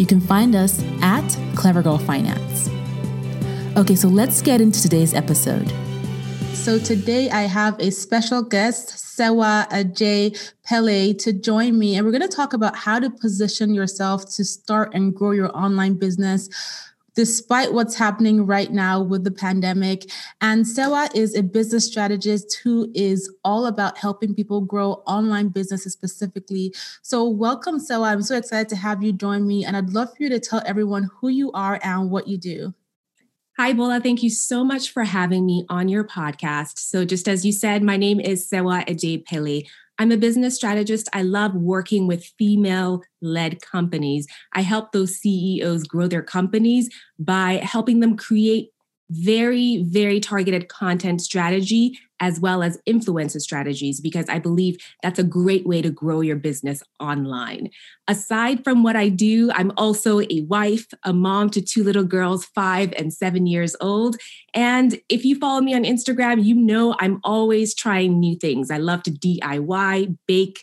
you can find us at Clever Girl Finance. Okay, so let's get into today's episode. So today I have a special guest, Sewa Ajay Pele, to join me, and we're going to talk about how to position yourself to start and grow your online business despite what's happening right now with the pandemic. And Serwaa is a business strategist who is all about helping people grow online businesses specifically. So, welcome, Serwaa. I'm so excited to have you join me, and I'd love for you to tell everyone who you are and what you do. Hi, Bola. Thank you so much for having me on your podcast. So, just as you said, my name is Serwaa Adjei-Pelle. I'm a business strategist. I love working with female led companies. I help those CEOs grow their companies by helping them create very, very targeted content strategy as well as influencer strategies, because I believe that's a great way to grow your business online. Aside from what I do, I'm also a wife, a mom to two little girls, five and seven years old. And if you follow me on Instagram, you know I'm always trying new things. I love to DIY, bake,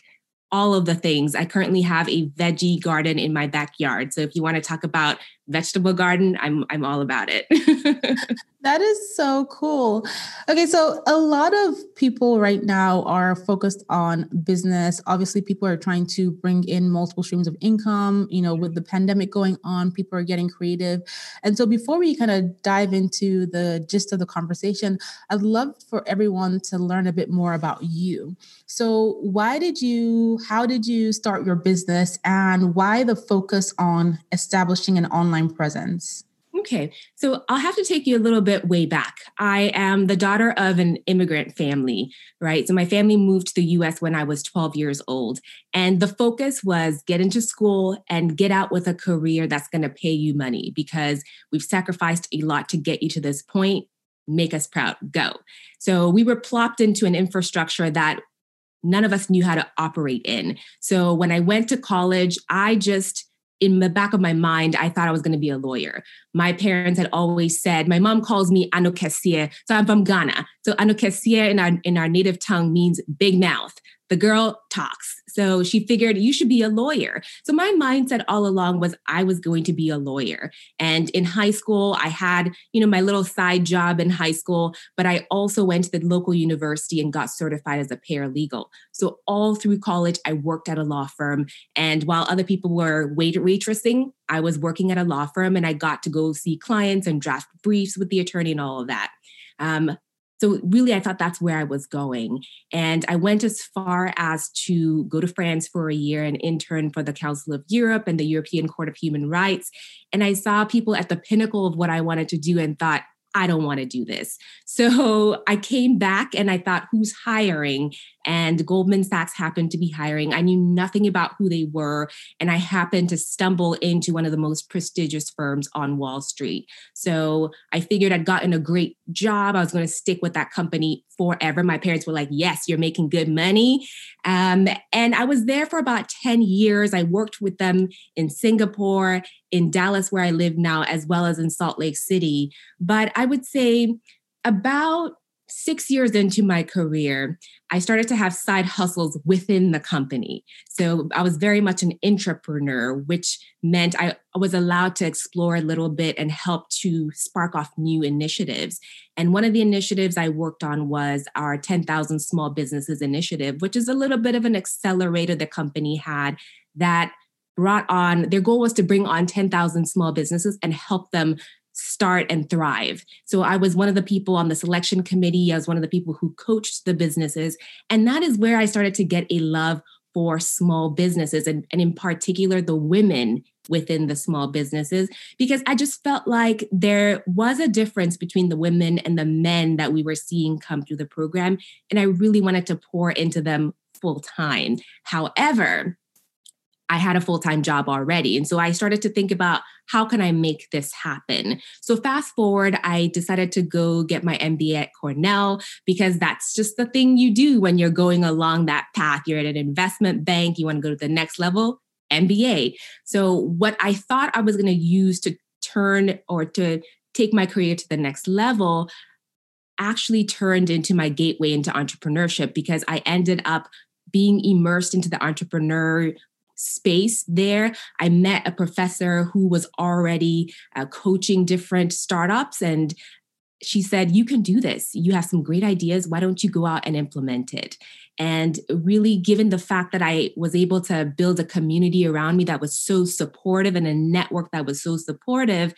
all of the things. I currently have a veggie garden in my backyard. So if you want to talk about vegetable garden, I'm I'm all about it. that is so cool. Okay, so a lot of people right now are focused on business. Obviously, people are trying to bring in multiple streams of income. You know, with the pandemic going on, people are getting creative. And so before we kind of dive into the gist of the conversation, I'd love for everyone to learn a bit more about you. So, why did you how did you start your business and why the focus on establishing an online presence? Okay, so I'll have to take you a little bit way back. I am the daughter of an immigrant family, right? So my family moved to the US when I was 12 years old. And the focus was get into school and get out with a career that's going to pay you money because we've sacrificed a lot to get you to this point. Make us proud, go. So we were plopped into an infrastructure that none of us knew how to operate in. So when I went to college, I just in the back of my mind, I thought I was going to be a lawyer. My parents had always said, my mom calls me Anokesie. So I'm from Ghana. So Anokesie in our, in our native tongue means big mouth. The girl talks. So she figured you should be a lawyer. So my mindset all along was I was going to be a lawyer. And in high school, I had, you know, my little side job in high school, but I also went to the local university and got certified as a paralegal. So all through college, I worked at a law firm. And while other people were wait- waitressing, I was working at a law firm and I got to go see clients and draft briefs with the attorney and all of that. Um, so really, I thought that's where I was going. And I went as far as to go to France for a year and intern for the Council of Europe and the European Court of Human Rights. And I saw people at the pinnacle of what I wanted to do and thought, I don't want to do this. So I came back and I thought, who's hiring? And Goldman Sachs happened to be hiring. I knew nothing about who they were. And I happened to stumble into one of the most prestigious firms on Wall Street. So I figured I'd gotten a great job. I was going to stick with that company forever. My parents were like, yes, you're making good money. Um, and I was there for about 10 years. I worked with them in Singapore, in Dallas, where I live now, as well as in Salt Lake City. But I would say about six years into my career, I started to have side hustles within the company. So I was very much an entrepreneur, which meant I was allowed to explore a little bit and help to spark off new initiatives. And one of the initiatives I worked on was our 10,000 Small Businesses Initiative, which is a little bit of an accelerator the company had that brought on their goal was to bring on 10,000 small businesses and help them start and thrive. So I was one of the people on the selection committee. I was one of the people who coached the businesses. And that is where I started to get a love for small businesses and, and in particular the women within the small businesses because I just felt like there was a difference between the women and the men that we were seeing come through the program. And I really wanted to pour into them full time. However, I had a full time job already. And so I started to think about how can I make this happen? So fast forward, I decided to go get my MBA at Cornell because that's just the thing you do when you're going along that path. You're at an investment bank, you want to go to the next level, MBA. So what I thought I was going to use to turn or to take my career to the next level actually turned into my gateway into entrepreneurship because I ended up being immersed into the entrepreneur space there. I met a professor who was already uh, coaching different startups and she said, You can do this. You have some great ideas. Why don't you go out and implement it? And really, given the fact that I was able to build a community around me that was so supportive and a network that was so supportive,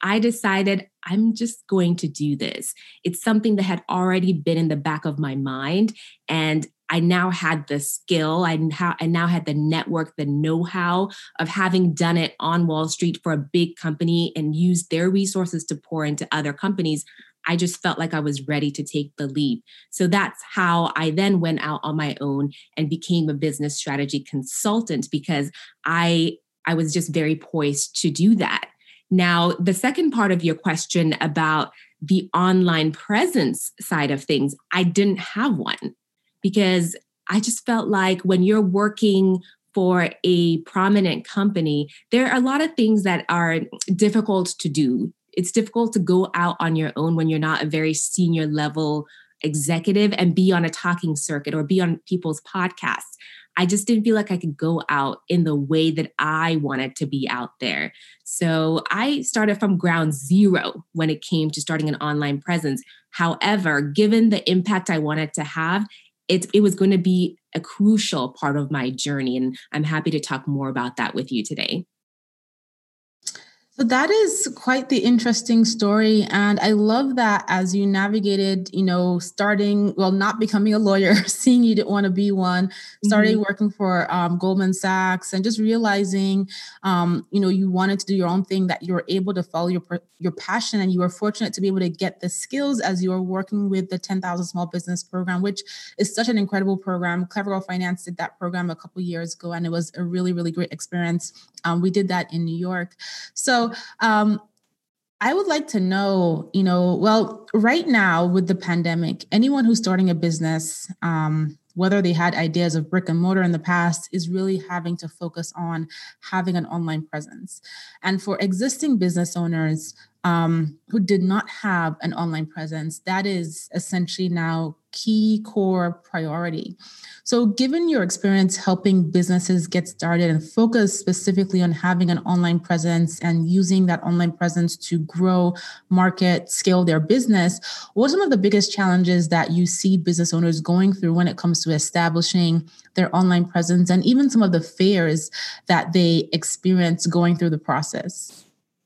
I decided I'm just going to do this. It's something that had already been in the back of my mind. And I now had the skill, I, now had the network, the know how of having done it on Wall Street for a big company and used their resources to pour into other companies. I just felt like I was ready to take the leap. So that's how I then went out on my own and became a business strategy consultant because I I was just very poised to do that. Now, the second part of your question about the online presence side of things, I didn't have one because I just felt like when you're working for a prominent company, there are a lot of things that are difficult to do. It's difficult to go out on your own when you're not a very senior level executive and be on a talking circuit or be on people's podcasts. I just didn't feel like I could go out in the way that I wanted to be out there. So I started from ground zero when it came to starting an online presence. However, given the impact I wanted to have, it, it was going to be a crucial part of my journey. And I'm happy to talk more about that with you today. So that is quite the interesting story. And I love that as you navigated, you know, starting, well, not becoming a lawyer, seeing you didn't want to be one, starting mm-hmm. working for um, Goldman Sachs and just realizing, um, you know, you wanted to do your own thing, that you were able to follow your, your passion. And you were fortunate to be able to get the skills as you were working with the 10,000 Small Business Program, which is such an incredible program. Clever Girl Finance did that program a couple years ago, and it was a really, really great experience. Um, we did that in New York. So, um, I would like to know, you know, well, right now with the pandemic, anyone who's starting a business, um, whether they had ideas of brick and mortar in the past, is really having to focus on having an online presence. And for existing business owners, um, who did not have an online presence, that is essentially now key core priority. So, given your experience helping businesses get started and focus specifically on having an online presence and using that online presence to grow, market, scale their business, what are some of the biggest challenges that you see business owners going through when it comes to establishing their online presence and even some of the fears that they experience going through the process?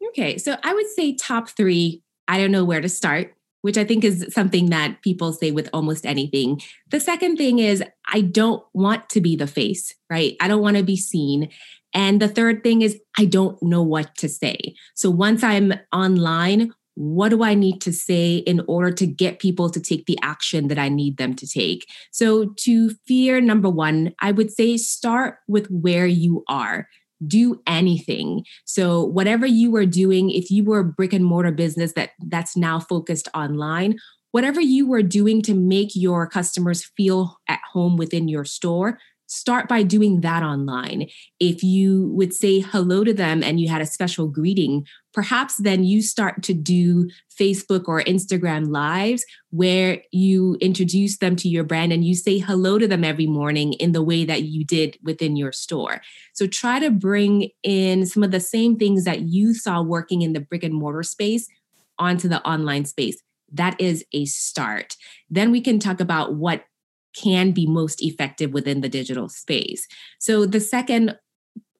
Okay, so I would say top three. I don't know where to start, which I think is something that people say with almost anything. The second thing is, I don't want to be the face, right? I don't want to be seen. And the third thing is, I don't know what to say. So once I'm online, what do I need to say in order to get people to take the action that I need them to take? So, to fear number one, I would say start with where you are do anything. So whatever you were doing if you were a brick and mortar business that that's now focused online whatever you were doing to make your customers feel at home within your store start by doing that online. If you would say hello to them and you had a special greeting, perhaps then you start to do Facebook or Instagram lives where you introduce them to your brand and you say hello to them every morning in the way that you did within your store. So try to bring in some of the same things that you saw working in the brick and mortar space onto the online space. That is a start. Then we can talk about what can be most effective within the digital space. So the second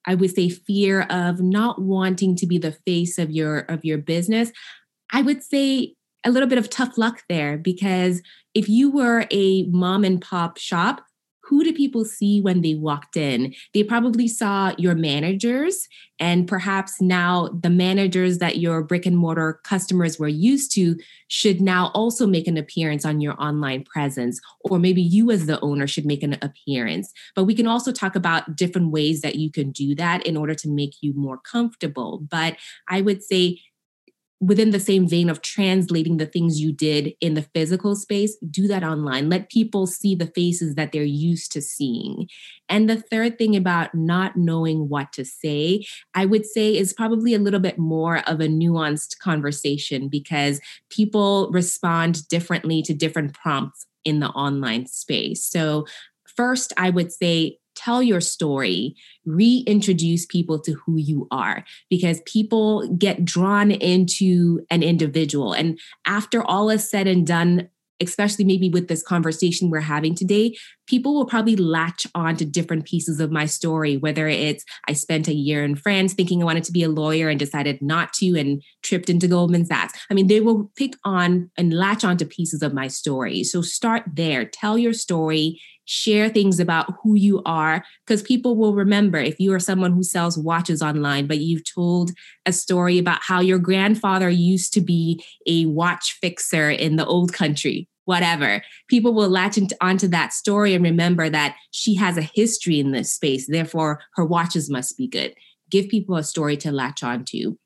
I would say fear of not wanting to be the face of your of your business, I would say a little bit of tough luck there because if you were a mom and pop shop, who do people see when they walked in? They probably saw your managers, and perhaps now the managers that your brick and mortar customers were used to should now also make an appearance on your online presence, or maybe you as the owner should make an appearance. But we can also talk about different ways that you can do that in order to make you more comfortable. But I would say within the same vein of translating the things you did in the physical space, do that online. Let people see the faces that they're used to seeing. And the third thing about not knowing what to say, I would say is probably a little bit more of a nuanced conversation because people respond differently to different prompts in the online space. So, first, I would say tell your story, reintroduce people to who you are because people get drawn into an individual. And after all is said and done, especially maybe with this conversation we're having today, people will probably latch on to different pieces of my story, whether it's I spent a year in France thinking I wanted to be a lawyer and decided not to and tripped into Goldman Sachs. I mean, they will pick on and latch on to pieces of my story. So start there, tell your story, share things about who you are because people will remember if you are someone who sells watches online but you've told a story about how your grandfather used to be a watch fixer in the old country whatever. People will latch into, onto that story and remember that she has a history in this space therefore her watches must be good. Give people a story to latch onto.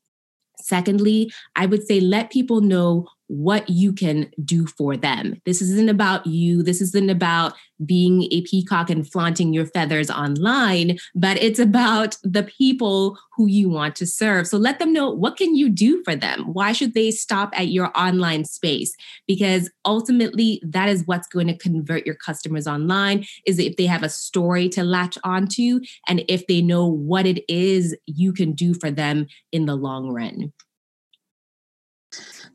Secondly, I would say let people know what you can do for them. This isn't about you. This isn't about being a peacock and flaunting your feathers online, but it's about the people who you want to serve. So let them know what can you do for them? Why should they stop at your online space? Because ultimately that is what's going to convert your customers online is if they have a story to latch onto and if they know what it is you can do for them in the long run.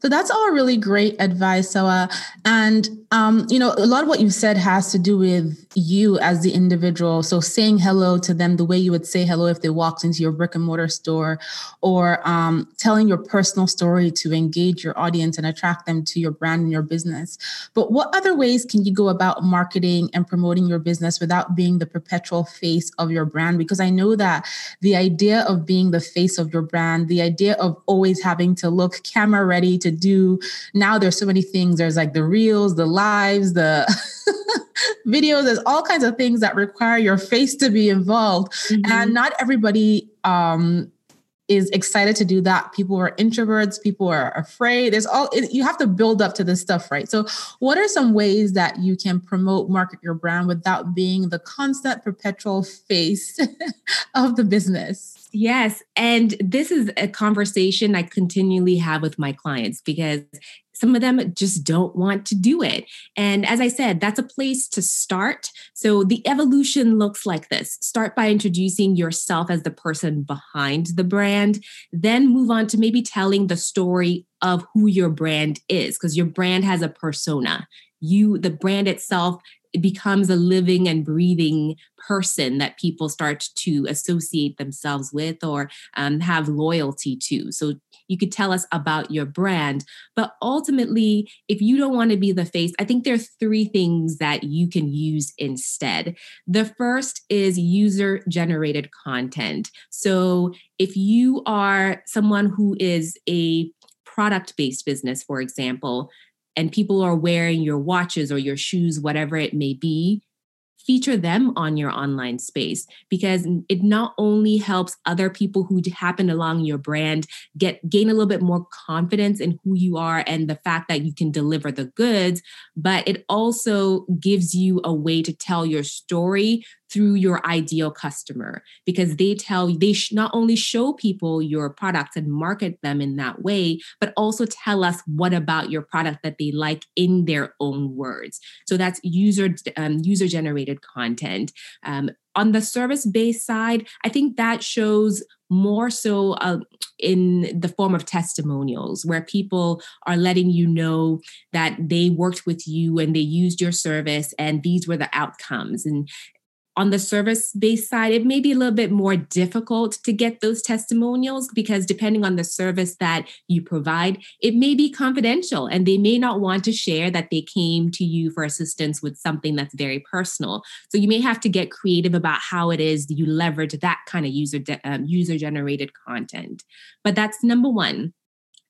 So that's all really great advice, Serwaa. And um, you know, a lot of what you've said has to do with you as the individual. So saying hello to them the way you would say hello if they walked into your brick and mortar store, or um, telling your personal story to engage your audience and attract them to your brand and your business. But what other ways can you go about marketing and promoting your business without being the perpetual face of your brand? Because I know that the idea of being the face of your brand, the idea of always having to look camera ready to do now, there's so many things. There's like the reels, the lives, the videos, there's all kinds of things that require your face to be involved. Mm-hmm. And not everybody um, is excited to do that. People are introverts, people are afraid. There's all it, you have to build up to this stuff, right? So, what are some ways that you can promote, market your brand without being the constant, perpetual face of the business? Yes. And this is a conversation I continually have with my clients because some of them just don't want to do it. And as I said, that's a place to start. So the evolution looks like this start by introducing yourself as the person behind the brand, then move on to maybe telling the story of who your brand is, because your brand has a persona. You, the brand itself, it becomes a living and breathing person that people start to associate themselves with or um, have loyalty to. So you could tell us about your brand. But ultimately, if you don't want to be the face, I think there are three things that you can use instead. The first is user generated content. So if you are someone who is a product based business, for example, and people are wearing your watches or your shoes, whatever it may be, feature them on your online space because it not only helps other people who happen along your brand get gain a little bit more confidence in who you are and the fact that you can deliver the goods but it also gives you a way to tell your story through your ideal customer because they tell they not only show people your products and market them in that way but also tell us what about your product that they like in their own words. So that's user um, user generated content. Um, on the service based side i think that shows more so uh, in the form of testimonials where people are letting you know that they worked with you and they used your service and these were the outcomes. And on the service based side, it may be a little bit more difficult to get those testimonials because depending on the service that you provide, it may be confidential and they may not want to share that they came to you for assistance with something that's very personal. So you may have to get creative about how it is you leverage that kind of user de- um, user generated content. But that's number one.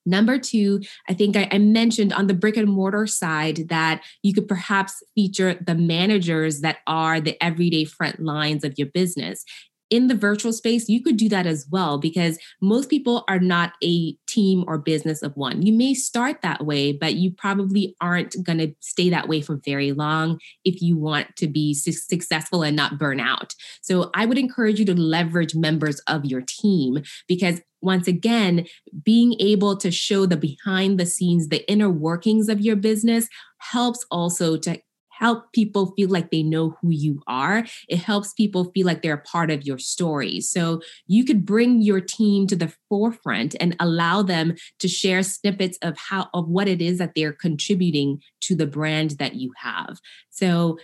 Number two, I think I, I, mentioned on the brick and mortar side that you could perhaps feature the managers that are the everyday front lines of your business in the virtual space, you could do that as well because most people are not a team or business of one. You may start that way, but you probably aren't going to stay that way for very long if you want to be su- successful and not burn out. So I would encourage you to leverage members of your team because once again, being able to show the behind the scenes, the inner workings of your business helps also to help people feel like they know who you are. It helps people feel like they're a part of your story. So you could bring your team to the forefront and allow them to share snippets of how of what it is that they're contributing to the brand that you have. So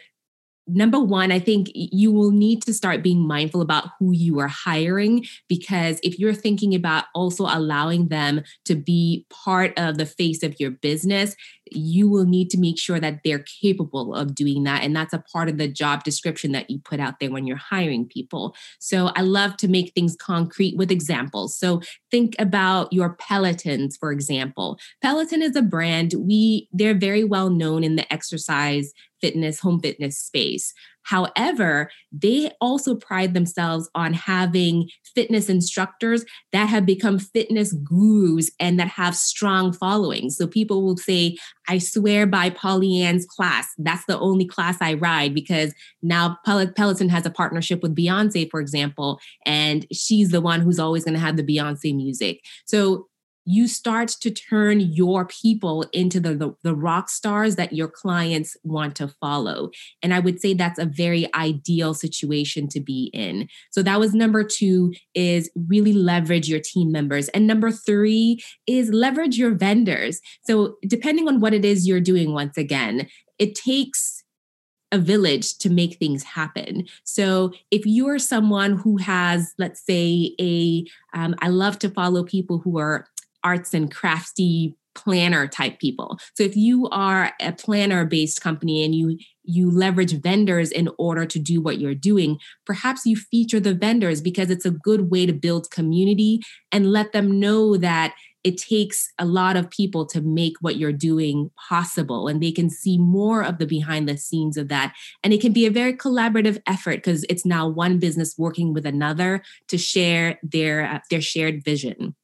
number one, I think you will need to start being mindful about who you are hiring because if you're thinking about also allowing them to be part of the face of your business, you will need to make sure that they're capable of doing that. And that's a part of the job description that you put out there when you're hiring people. So I love to make things concrete with examples. So think about your Pelotons, for example. Peloton is a brand. We they're very well known in the exercise fitness, home fitness space. However, they also pride themselves on having fitness instructors that have become fitness gurus and that have strong followings. So people will say, I swear by Pollyanne's class. That's the only class I ride because now Peloton has a partnership with Beyonce, for example, and she's the one who's always going to have the Beyonce music. So you start to turn your people into the, the, the, rock stars that your clients want to follow. And I would say that's a very ideal situation to be in. So that was number two is really leverage your team members. And number three is leverage your vendors. So depending on what it is you're doing, once again, it takes a village to make things happen. So if you're someone who has, let's say, a, um, I love to follow people who are arts and crafty planner type people. So if you are a planner based company and you you leverage vendors in order to do what you're doing, perhaps you feature the vendors because it's a good way to build community and let them know that it takes a lot of people to make what you're doing possible. And they can see more of the behind the scenes of that. And it can be a very collaborative effort because it's now one business working with another to share their uh, their shared vision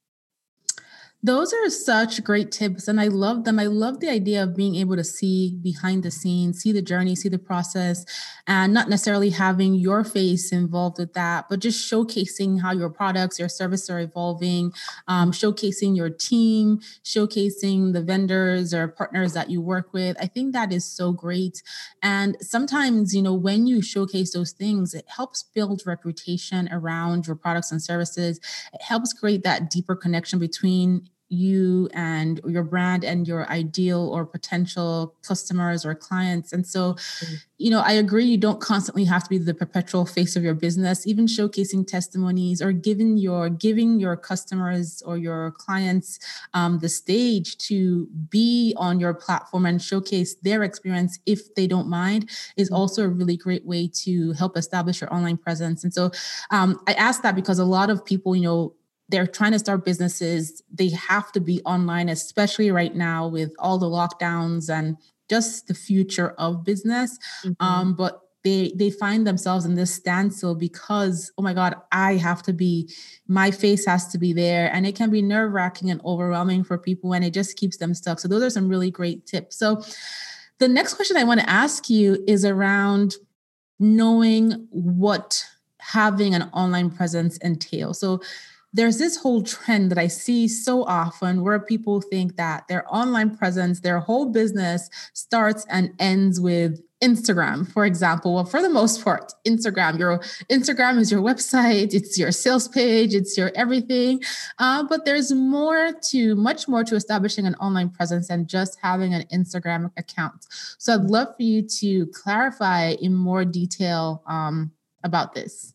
those are such great tips, and I love them. I love the idea of being able to see behind the scenes, see the journey, see the process, and not necessarily having your face involved with that, but just showcasing how your products, your service are evolving, um, showcasing your team, showcasing the vendors or partners that you work with. I think that is so great. And sometimes, you know, when you showcase those things, it helps build reputation around your products and services. It helps create that deeper connection between you and your brand and your ideal or potential customers or clients. And so, mm-hmm. you know, I agree you don't constantly have to be the perpetual face of your business, even showcasing testimonies or giving your giving your customers or your clients um, the stage to be on your platform and showcase their experience if they don't mind is mm-hmm. also a really great way to help establish your online presence. And so um, I ask that because a lot of people, you know, they're trying to start businesses. They have to be online especially right now with all the lockdowns and just the future of business. Mm-hmm. um, but they they find themselves in this standstill because oh my god i have to be my face has to be there. And it can be nerve wracking and overwhelming for people and it just keeps them stuck. So those are some really great tips. So the next question i want to ask you is around knowing what having an online presence entails. So there's this whole trend that I see so often where people think that their online presence, their whole business starts and ends with Instagram, for example. Well, for the most part, Instagram, your Instagram is your website, it's your sales page, it's your everything. Uh, but there's more to, much more to establishing an online presence than just having an Instagram account. So I'd love for you to clarify in more detail um, about this.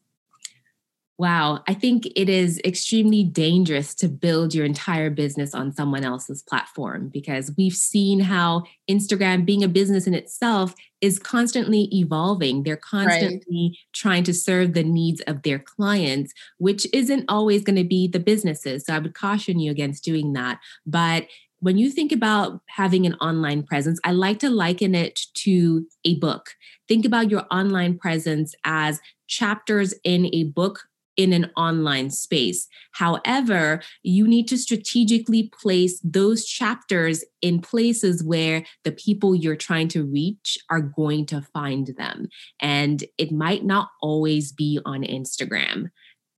Wow, I think it is extremely dangerous to build your entire business on someone else's platform because we've seen how Instagram, being a business in itself, is constantly evolving. They're constantly right. trying to serve the needs of their clients, which isn't always going to be the businesses. So I would caution you against doing that. But when you think about having an online presence, I like to liken it to a book. Think about your online presence as chapters in a book in an online space. However, you need to strategically place those chapters in places where the people you're trying to reach are going to find them. And it might not always be on Instagram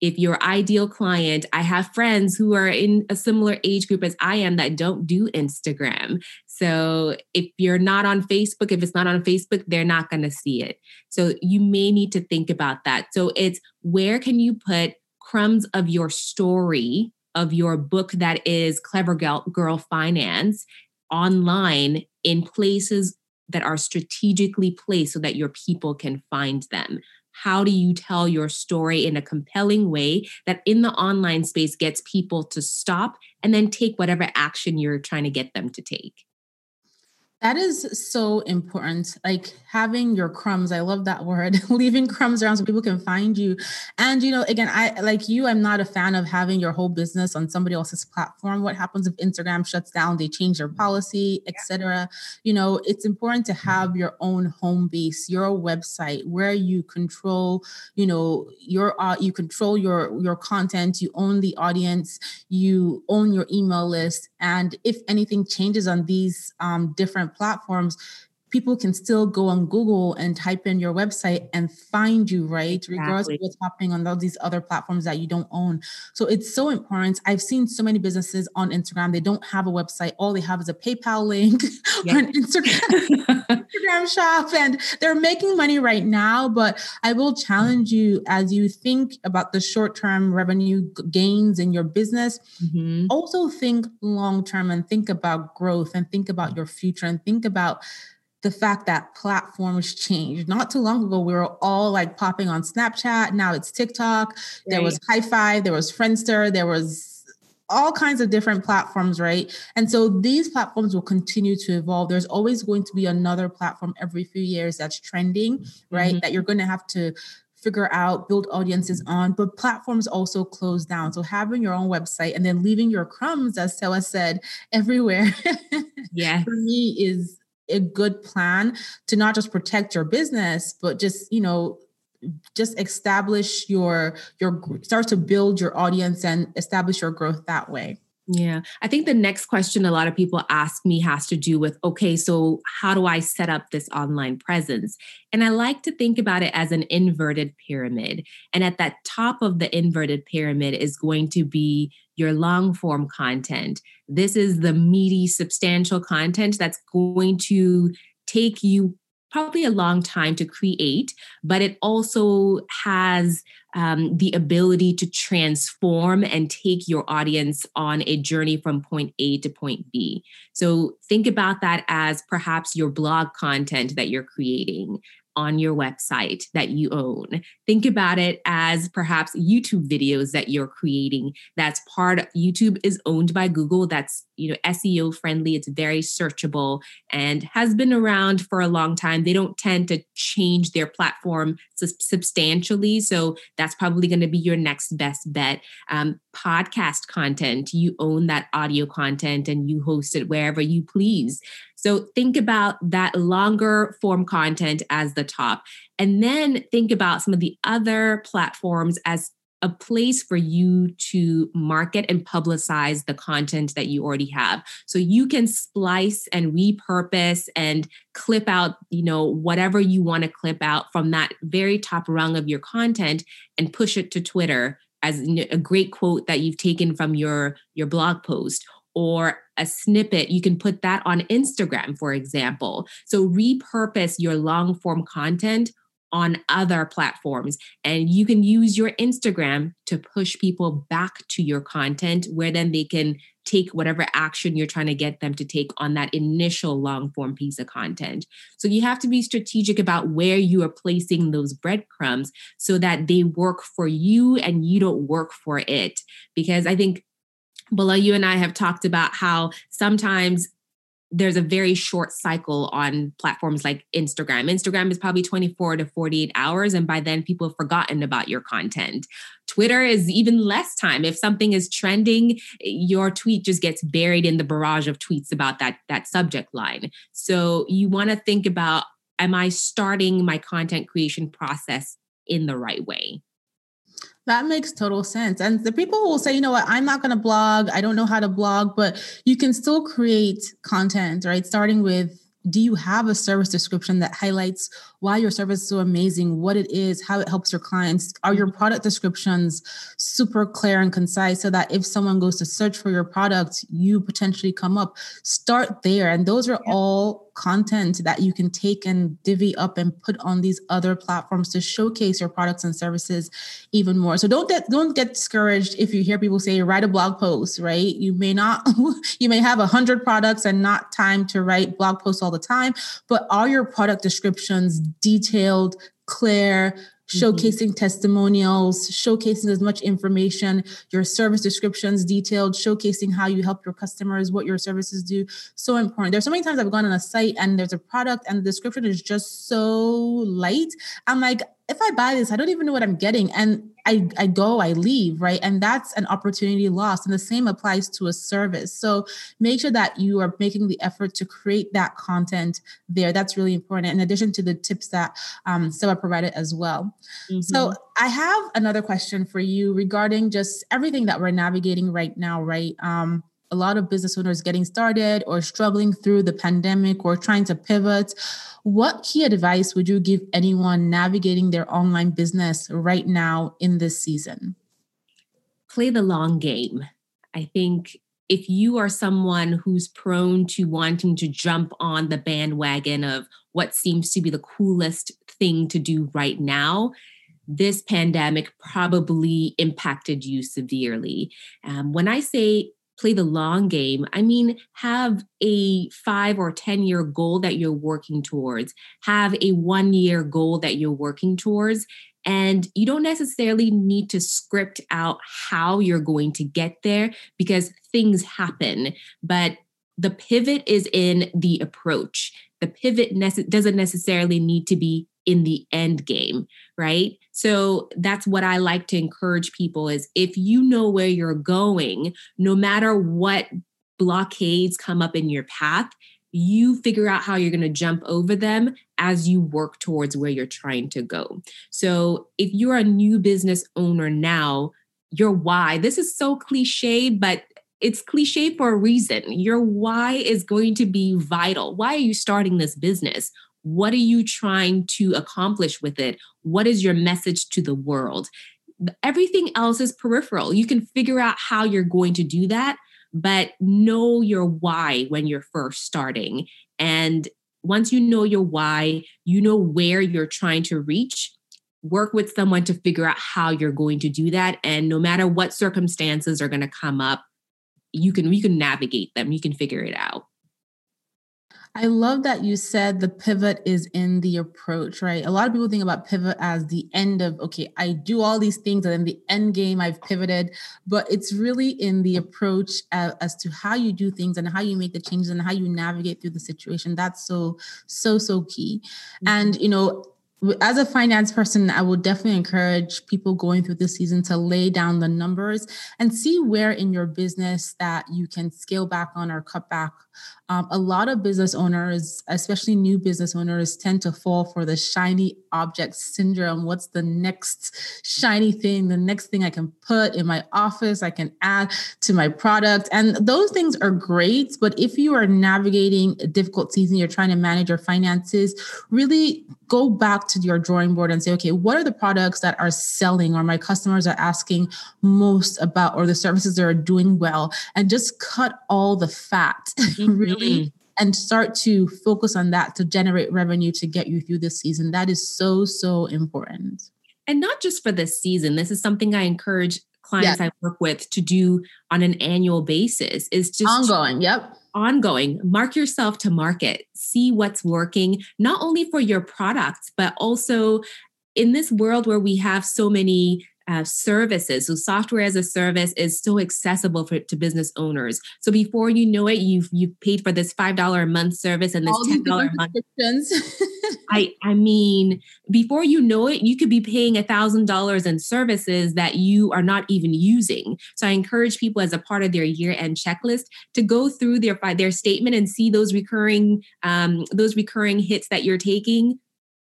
if your ideal client, I have friends who are in a similar age group as I am that don't do Instagram. So if you're not on Facebook, if it's not on Facebook, they're not going to see it. So you may need to think about that. So it's where can you put crumbs of your story, of your book that is Clever Girl, Girl Finance online in places that are strategically placed so that your people can find them how do you tell your story in a compelling way that in the online space gets people to stop and then take whatever action you're trying to get them to take? That is so important. Like having your crumbs, I love that word, leaving crumbs around so people can find you. And, you know, again, I like you, I'm not a fan of having your whole business on somebody else's platform. What happens if Instagram shuts down, they change their policy, etc. You know, it's important to have your own home base, your website where you control, you know, your, uh, you control your, your content, you own the audience, you own your email list. And if anything changes on these um, different different platforms, people can still go on Google and type in your website and find you, right? Exactly. Regardless of what's happening on all these other platforms that you don't own. So it's so important. I've seen so many businesses on Instagram, they don't have a website. All they have is a PayPal link or an Instagram, Instagram shop, and they're making money right now. But I will challenge you as you think about the short-term revenue gains in your business, mm-hmm. also think long-term and think about growth and think about your future and think about the fact that platforms changed. Not too long ago, we were all like popping on Snapchat. Now it's TikTok. Right. There was Hi5, there was Friendster, there was all kinds of different platforms, right? And so these platforms will continue to evolve. There's always going to be another platform every few years that's trending, right? Mm-hmm. That you're going to have to figure out, build audiences on, but platforms also close down. So having your own website and then leaving your crumbs, as Serwaa said, everywhere. Yeah. for me is a good plan to not just protect your business but just you know just establish your your start to build your audience and establish your growth that way yeah. I think the next question a lot of people ask me has to do with okay, so how do I set up this online presence? And I like to think about it as an inverted pyramid. And at that top of the inverted pyramid is going to be your long form content. This is the meaty, substantial content that's going to take you probably a long time to create, but it also has um, the ability to transform and take your audience on a journey from point A to point B. So think about that as perhaps your blog content that you're creating on your website that you own. Think about it as perhaps YouTube videos that you're creating. That's part of, YouTube is owned by Google. That's, you know, SEO friendly. It's very searchable and has been around for a long time. They don't tend to change their platform substantially. So that's probably going to be your next best bet. Um, podcast content, you own that audio content and you host it wherever you please. So think about that longer form content as the top. And then think about some of the other platforms as a place for you to market and publicize the content that you already have. So you can splice and repurpose and clip out, you know, whatever you want to clip out from that very top rung of your content and push it to Twitter as a great quote that you've taken from your your blog post or a snippet you can put that on Instagram for example. So repurpose your long form content on other platforms. And you can use your Instagram to push people back to your content where then they can take whatever action you're trying to get them to take on that initial long form piece of content. So you have to be strategic about where you are placing those breadcrumbs so that they work for you and you don't work for it. Because I think Bola, you and I have talked about how sometimes there's a very short cycle on platforms like Instagram. Instagram is probably 24 to 48 hours, and by then people have forgotten about your content. Twitter is even less time. If something is trending, your tweet just gets buried in the barrage of tweets about that, that subject line. So you want to think about am I starting my content creation process in the right way? That makes total sense. And the people will say, you know what, I'm not going to blog. I don't know how to blog, but you can still create content, right? Starting with do you have a service description that highlights why your service is so amazing, what it is, how it helps your clients? Are your product descriptions super clear and concise so that if someone goes to search for your product, you potentially come up? Start there. And those are all content that you can take and divvy up and put on these other platforms to showcase your products and services even more. So don't get don't get discouraged if you hear people say write a blog post, right? You may not you may have a hundred products and not time to write blog posts all the time, but are your product descriptions detailed, clear, Mm-hmm. showcasing mm-hmm. testimonials, showcasing as much information, your service descriptions detailed, showcasing how you help your customers, what your services do. So important. There's so many times I've gone on a site and there's a product and the description is just so light. I'm like, if I buy this, I don't even know what I'm getting. And I, I go, I leave, right? And that's an opportunity lost. And the same applies to a service. So make sure that you are making the effort to create that content there. That's really important. In addition to the tips that um, Serwaa provided as well. Mm-hmm. So I have another question for you regarding just everything that we're navigating right now, right? Um, a lot of business owners getting started or struggling through the pandemic or trying to pivot. What key advice would you give anyone navigating their online business right now in this season? Play the long game. I think if you are someone who's prone to wanting to jump on the bandwagon of what seems to be the coolest thing to do right now, this pandemic probably impacted you severely. Um, when I say play the long game. I mean, have a five or 10 year goal that you're working towards, have a one year goal that you're working towards. And you don't necessarily need to script out how you're going to get there because things happen. But the pivot is in the approach. The pivot doesn't necessarily need to be in the end game, right? So that's what I like to encourage people is if you know where you're going, no matter what blockades come up in your path, you figure out how you're going to jump over them as you work towards where you're trying to go. So if you're a new business owner now, your why, this is so cliche, but it's cliche for a reason. Your why is going to be vital. Why are you starting this business? What are you trying to accomplish with it? What is your message to the world? Everything else is peripheral. You can figure out how you're going to do that, but know your why when you're first starting. And once you know your why, you know where you're trying to reach, work with someone to figure out how you're going to do that. And no matter what circumstances are going to come up, you can you can navigate them, you can figure it out. I love that you said the pivot is in the approach, right? A lot of people think about pivot as the end of, okay, I do all these things and then the end game I've pivoted, but it's really in the approach as, as to how you do things and how you make the changes and how you navigate through the situation. That's so, so, so key. Mm-hmm. And, you know, as a finance person, I would definitely encourage people going through this season to lay down the numbers and see where in your business that you can scale back on or cut back Um, a lot of business owners, especially new business owners, tend to fall for the shiny object syndrome. What's the next shiny thing, the next thing I can put in my office, I can add to my product? And those things are great. But if you are navigating a difficult season, you're trying to manage your finances, really go back to your drawing board and say, okay, what are the products that are selling or my customers are asking most about, or the services that are doing well? And just cut all the fat, mm-hmm. really and start to focus on that to generate revenue to get you through this season. That is so, so important. And not just for this season. This is something I encourage clients I work with to do on an annual basis is just ongoing. Yep. Ongoing. Mark yourself to market. See what's working, not only for your products, but also in this world where we have so many uh, services. So software as a service is so accessible for, to business owners. So before you know it, you've you've paid for this five dollar a month service and this ten dollar a month. I I mean, before you know it, you could be paying a thousand dollars in services that you are not even using. So I encourage people as a part of their year end checklist to go through their their statement and see those recurring um, those recurring hits that you're taking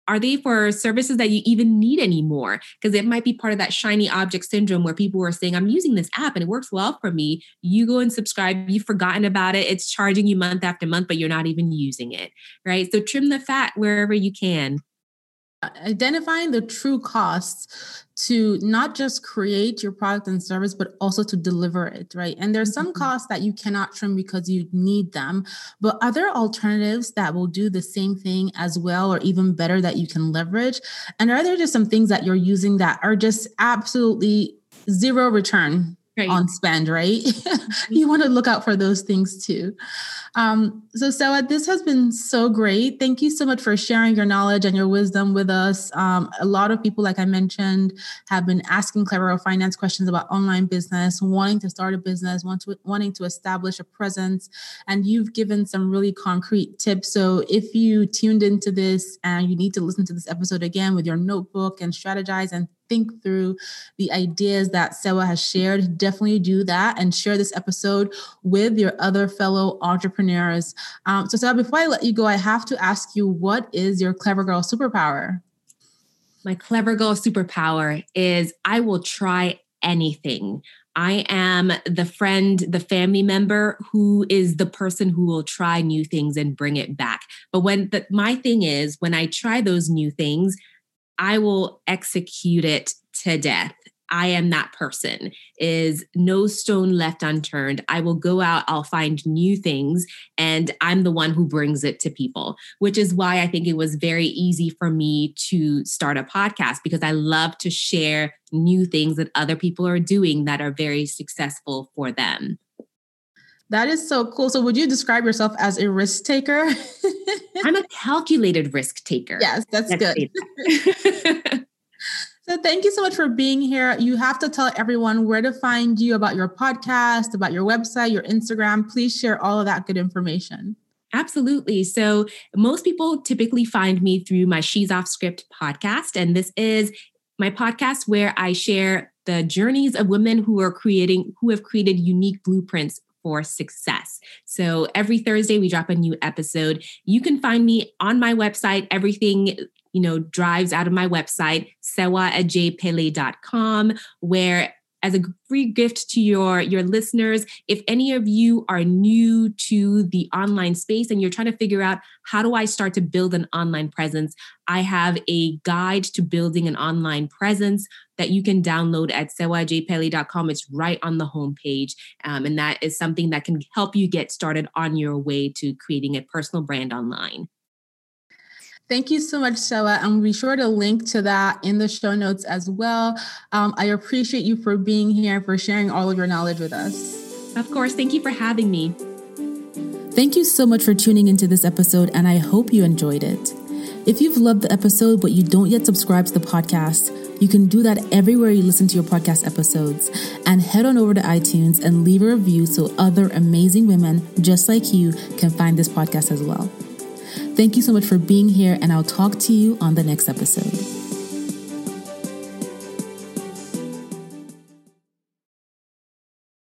are they for services that you even need anymore? Because it might be part of that shiny object syndrome where people are saying, I'm using this app and it works well for me. You go and subscribe, you've forgotten about it. It's charging you month after month, but you're not even using it, right? So trim the fat wherever you can identifying the true costs to not just create your product and service but also to deliver it right? And there's some mm-hmm. costs that you cannot trim because you need them but other alternatives that will do the same thing as well or even better that you can leverage. And are there just some things that you're using that are just absolutely zero return right. on spend, right? Mm-hmm. you want to look out for those things too. Um, so, Serwaa, this has been so great. Thank you so much for sharing your knowledge and your wisdom with us. Um, a lot of people, like I mentioned, have been asking Clever Finance questions about online business, wanting to start a business, want to, wanting to establish a presence, and you've given some really concrete tips. So, if you tuned into this and you need to listen to this episode again with your notebook and strategize and think through the ideas that Serwaa has shared, definitely do that and share this episode with your other fellow entrepreneurs. Um, so, Serwaa, before I let you go, I have to ask you what is your clever girl superpower? My clever girl superpower is I will try anything. I am the friend, the family member who is the person who will try new things and bring it back. But when the, my thing is, when I try those new things, I will execute it to death. I am that person is no stone left unturned. I will go out, I'll find new things, and I'm the one who brings it to people, which is why I think it was very easy for me to start a podcast because I love to share new things that other people are doing that are very successful for them. That is so cool. So, would you describe yourself as a risk taker? I'm a calculated risk taker. Yes, that's good. That. so, thank you so much for being here. You have to tell everyone where to find you about your podcast, about your website, your Instagram. Please share all of that good information. Absolutely. So, most people typically find me through my She's Off Script podcast. And this is my podcast where I share the journeys of women who are creating, who have created unique blueprints for success. So every Thursday we drop a new episode. You can find me on my website. Everything you know drives out of my website sewa at where as a free gift to your your listeners. If any of you are new to the online space and you're trying to figure out how do i start to build an online presence? I have a guide to building an online presence that you can download at serwaaadjeipelle.com it's right on the homepage um, and that is something that can help you get started on your way to creating a personal brand online Thank you so much, Serwaa. And we'll be sure to link to that in the show notes as well. Um, I appreciate you for being here, for sharing all of your knowledge with us. Of course. Thank you for having me. Thank you so much for tuning into this episode, and I hope you enjoyed it. If you've loved the episode but you don't yet subscribe to the podcast, you can do that everywhere you listen to your podcast episodes. And head on over to iTunes and leave a review so other amazing women just like you can find this podcast as well. Thank you so much for being here, and I'll talk to you on the next episode.